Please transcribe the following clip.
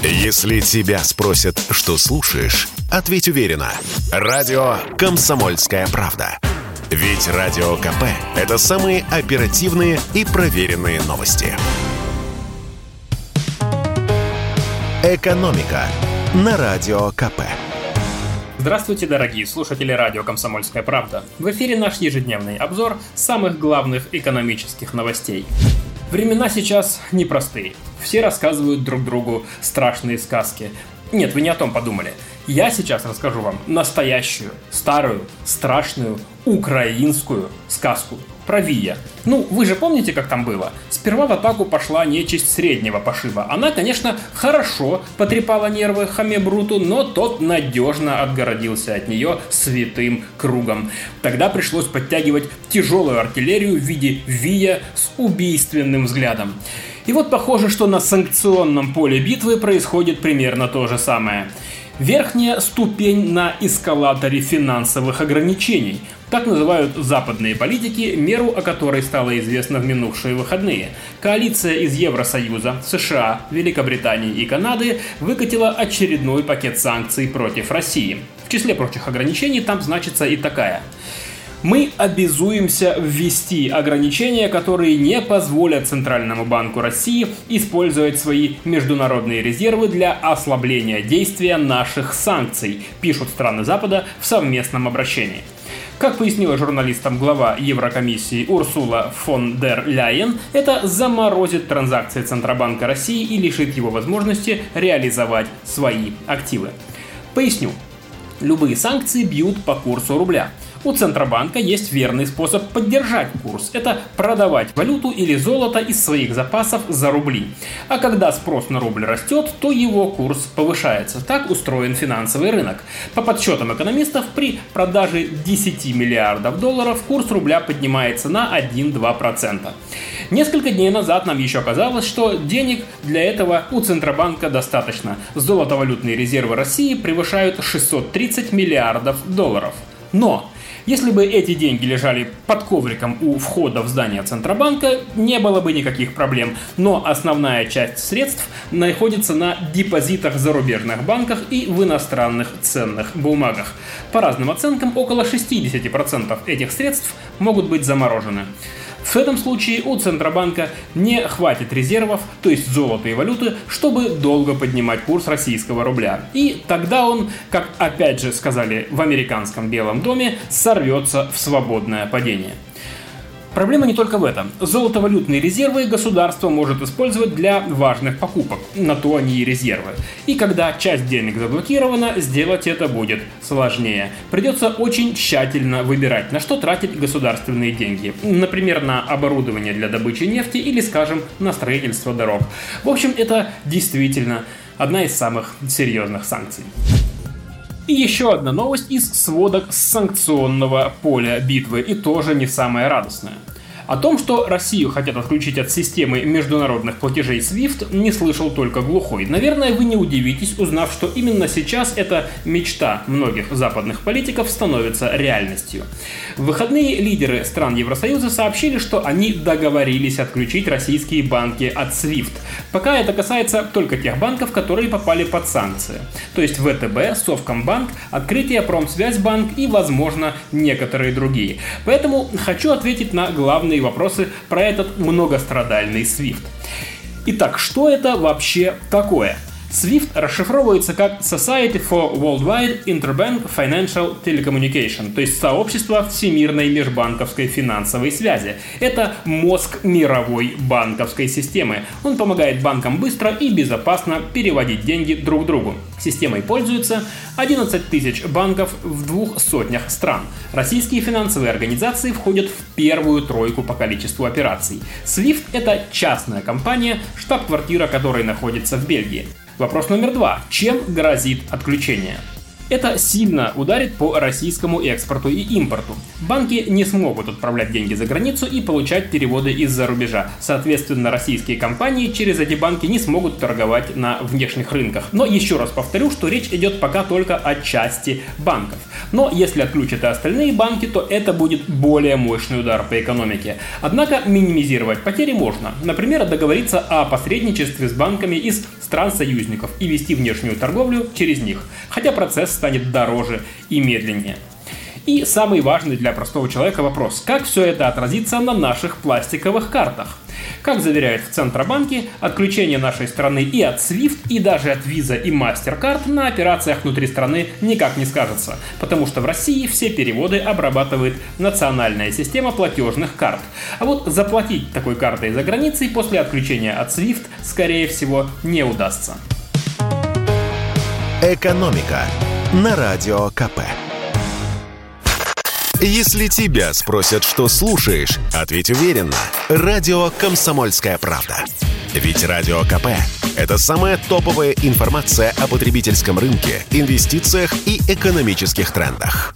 Если тебя спросят, что слушаешь, ответь уверенно. Радио «Комсомольская правда». Ведь Радио КП – это самые оперативные и проверенные новости. «Экономика» на Радио КП. Здравствуйте, дорогие слушатели радио «Комсомольская правда». В эфире наш ежедневный обзор самых главных экономических новостей. Времена сейчас непростые. Все рассказывают друг другу страшные сказки. Нет, вы не о том подумали. Я сейчас расскажу вам настоящую, старую, страшную, украинскую сказку про Вия. Ну, вы же помните, как там было? Сперва в атаку пошла нечисть среднего пошиба. Она, конечно, хорошо потрепала нервы Хаме Бруту, но тот надежно отгородился от нее святым кругом. Тогда пришлось подтягивать тяжелую артиллерию в виде Вия с убийственным взглядом. И вот похоже, что на санкционном поле битвы происходит примерно то же самое. Верхняя ступень на эскалаторе финансовых ограничений. Так называют западные политики меру, о которой стало известно в минувшие выходные. Коалиция из Евросоюза, США, Великобритании и Канады выкатила очередной пакет санкций против России. В числе прочих ограничений там значится и такая – мы обязуемся ввести ограничения, которые не позволят Центральному банку России использовать свои международные резервы для ослабления действия наших санкций, пишут страны Запада в совместном обращении. Как пояснила журналистам глава Еврокомиссии Урсула фон дер Ляйен, это заморозит транзакции Центробанка России и лишит его возможности реализовать свои активы. Поясню. Любые санкции бьют по курсу рубля – у Центробанка есть верный способ поддержать курс. Это продавать валюту или золото из своих запасов за рубли. А когда спрос на рубль растет, то его курс повышается. Так устроен финансовый рынок. По подсчетам экономистов, при продаже 10 миллиардов долларов курс рубля поднимается на 1-2%. Несколько дней назад нам еще казалось, что денег для этого у Центробанка достаточно. Золотовалютные резервы России превышают 630 миллиардов долларов. Но если бы эти деньги лежали под ковриком у входа в здание Центробанка, не было бы никаких проблем. Но основная часть средств находится на депозитах зарубежных банках и в иностранных ценных бумагах. По разным оценкам, около 60% этих средств могут быть заморожены. В этом случае у Центробанка не хватит резервов, то есть золота и валюты, чтобы долго поднимать курс российского рубля. И тогда он, как опять же сказали в американском Белом доме, сорвется в свободное падение. Проблема не только в этом. Золотовалютные резервы государство может использовать для важных покупок. На то они и резервы. И когда часть денег заблокирована, сделать это будет сложнее. Придется очень тщательно выбирать, на что тратить государственные деньги. Например, на оборудование для добычи нефти или, скажем, на строительство дорог. В общем, это действительно одна из самых серьезных санкций. И еще одна новость из сводок санкционного поля битвы, и тоже не самая радостная. О том, что Россию хотят отключить от системы международных платежей SWIFT, не слышал только глухой. Наверное, вы не удивитесь, узнав, что именно сейчас эта мечта многих западных политиков становится реальностью. В выходные лидеры стран Евросоюза сообщили, что они договорились отключить российские банки от SWIFT. Пока это касается только тех банков, которые попали под санкции. То есть ВТБ, Совкомбанк, Открытие Промсвязьбанк и, возможно, некоторые другие. Поэтому хочу ответить на главные основные вопросы про этот многострадальный SWIFT. Итак, что это вообще такое? SWIFT расшифровывается как Society for Worldwide Interbank Financial Telecommunication, то есть сообщество всемирной межбанковской финансовой связи. Это мозг мировой банковской системы. Он помогает банкам быстро и безопасно переводить деньги друг другу. Системой пользуются 11 тысяч банков в двух сотнях стран. Российские финансовые организации входят в первую тройку по количеству операций. SWIFT – это частная компания, штаб-квартира которой находится в Бельгии. Вопрос номер два. Чем грозит отключение? Это сильно ударит по российскому экспорту и импорту. Банки не смогут отправлять деньги за границу и получать переводы из-за рубежа. Соответственно, российские компании через эти банки не смогут торговать на внешних рынках. Но еще раз повторю, что речь идет пока только о части банков. Но если отключат и остальные банки, то это будет более мощный удар по экономике. Однако минимизировать потери можно. Например, договориться о посредничестве с банками из стран-союзников и вести внешнюю торговлю через них. Хотя процесс станет дороже и медленнее. И самый важный для простого человека вопрос, как все это отразится на наших пластиковых картах? Как заверяют в Центробанке, отключение нашей страны и от SWIFT, и даже от Visa и MasterCard на операциях внутри страны никак не скажется, потому что в России все переводы обрабатывает национальная система платежных карт. А вот заплатить такой картой за границей после отключения от SWIFT, скорее всего, не удастся. Экономика на радио КП. Если тебя спросят, что слушаешь, ответь уверенно. Радио «Комсомольская правда». Ведь Радио КП – это самая топовая информация о потребительском рынке, инвестициях и экономических трендах.